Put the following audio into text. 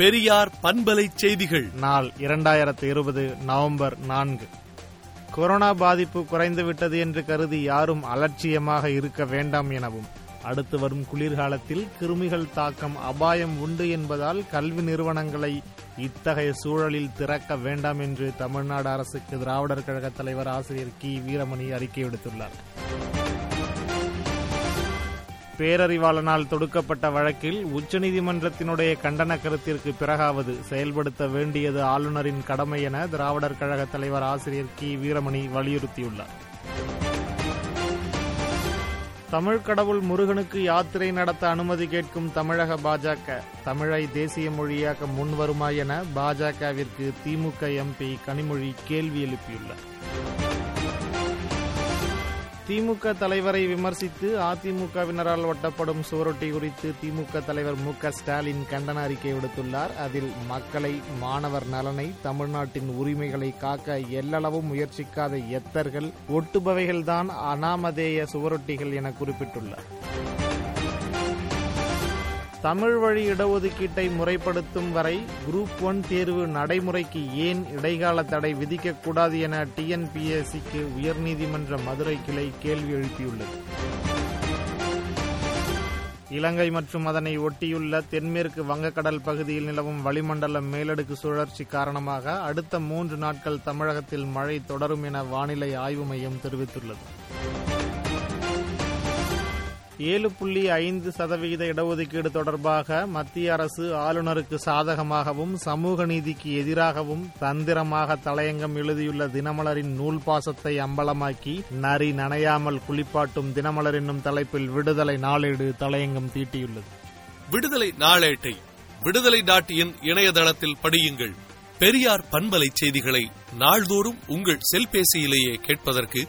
பெரியார் பண்பலை செய்திகள். நாள் இரண்டாயிரத்து இருபது நவம்பர் நான்கு. கொரோனா பாதிப்பு குறைந்துவிட்டது என்று கருதி யாரும் அலட்சியமாக இருக்க வேண்டாம் எனவும் அடுத்து வரும் குளிர்காலத்தில் கிருமிகள் தாக்கம் அபாயம் உண்டு என்பதால் கல்வி நிறுவனங்களை இத்தகைய சூழலில் திறக்க வேண்டாம் என்று தமிழ்நாடு அரசுக்கு திராவிடர் கழக தலைவர் ஆசிரியர் கி. வீரமணி அறிக்கை விடுத்துள்ளார். பேரறிவாளனால் தொடுக்கப்பட்ட வழக்கில் உச்சநீதிமன்றத்தினுடைய கண்டன கருத்திற்கு பிறகாவது செயல்படுத்த வேண்டியது ஆளுநரின் கடமை என திராவிடர் கழக தலைவர் ஆசிரியர் கி. வீரமணி வலியுறுத்தியுள்ளார். தமிழ் கடவுள் முருகனுக்கு யாத்திரை நடத்த அனுமதி கேட்கும் தமிழக பாஜக தமிழை தேசிய மொழியாக்க முன்வருமா என பாஜகவிற்கு திமுக எம்பி கனிமொழி கேள்வி எழுப்பியுள்ளார். திமுக தலைவரை விமர்சித்து அதிமுகவினரால் ஒட்டப்படும் சுவரொட்டி குறித்து திமுக தலைவர் மு க ஸ்டாலின் கண்டன அறிக்கை விடுத்துள்ளார். அதில் மக்களை மாணவர் நலனை தமிழ்நாட்டின் உரிமைகளை காக்க எல்லளவும் முயற்சிக்காத எத்தர்கள் ஒட்டுபவைகள்தான் அனாமதேய சுவரொட்டிகள் என குறிப்பிட்டுள்ளார். தமிழ் வழி இடஒதுக்கீட்டை முறைப்படுத்தும் வரை குரூப் ஒன் தேர்வு நடைமுறைக்கு ஏன் இடைக்கால தடை விதிக்கக்கூடாது என டிஎன்பிஎஸ்சிக்கு உயர்நீதிமன்ற மதுரை கிளை கேள்வி எழுப்பியுள்ளது. இலங்கை மற்றும் அதனை ஒட்டியுள்ள தென்மேற்கு வங்கக்கடல் பகுதியில் நிலவும் வளிமண்டல மேலடுக்கு சுழற்சி காரணமாக அடுத்த மூன்று நாட்கள் தமிழகத்தில் மழை தொடரும் என வானிலை ஆய்வு மையம் தெரிவித்துள்ளது. ஏழு புள்ளி ஐந்து சதவிகித இடஒதுக்கீடு தொடர்பாக மத்திய அரசு ஆளுநருக்கு சாதகமாகவும் சமூக நீதிக்கு எதிராகவும் தந்திரமாக தலையங்கம் எழுதியுள்ள தினமலரின் நூல் பாசத்தை அம்பலமாக்கி நரி நனையாமல் குளிப்பாட்டும் தினமலர் என்னும் தலைப்பில் விடுதலை நாளேடு தலையங்கம் தீட்டியுள்ளது. விடுதலை நாளேட்டை விடுதலை நாட்டியின் இணையதளத்தில் படியுங்கள். பெரியார் பண்பலை செய்திகளை நாள்தோறும் உங்கள் செல்பேசியிலேயே கேட்பதற்கு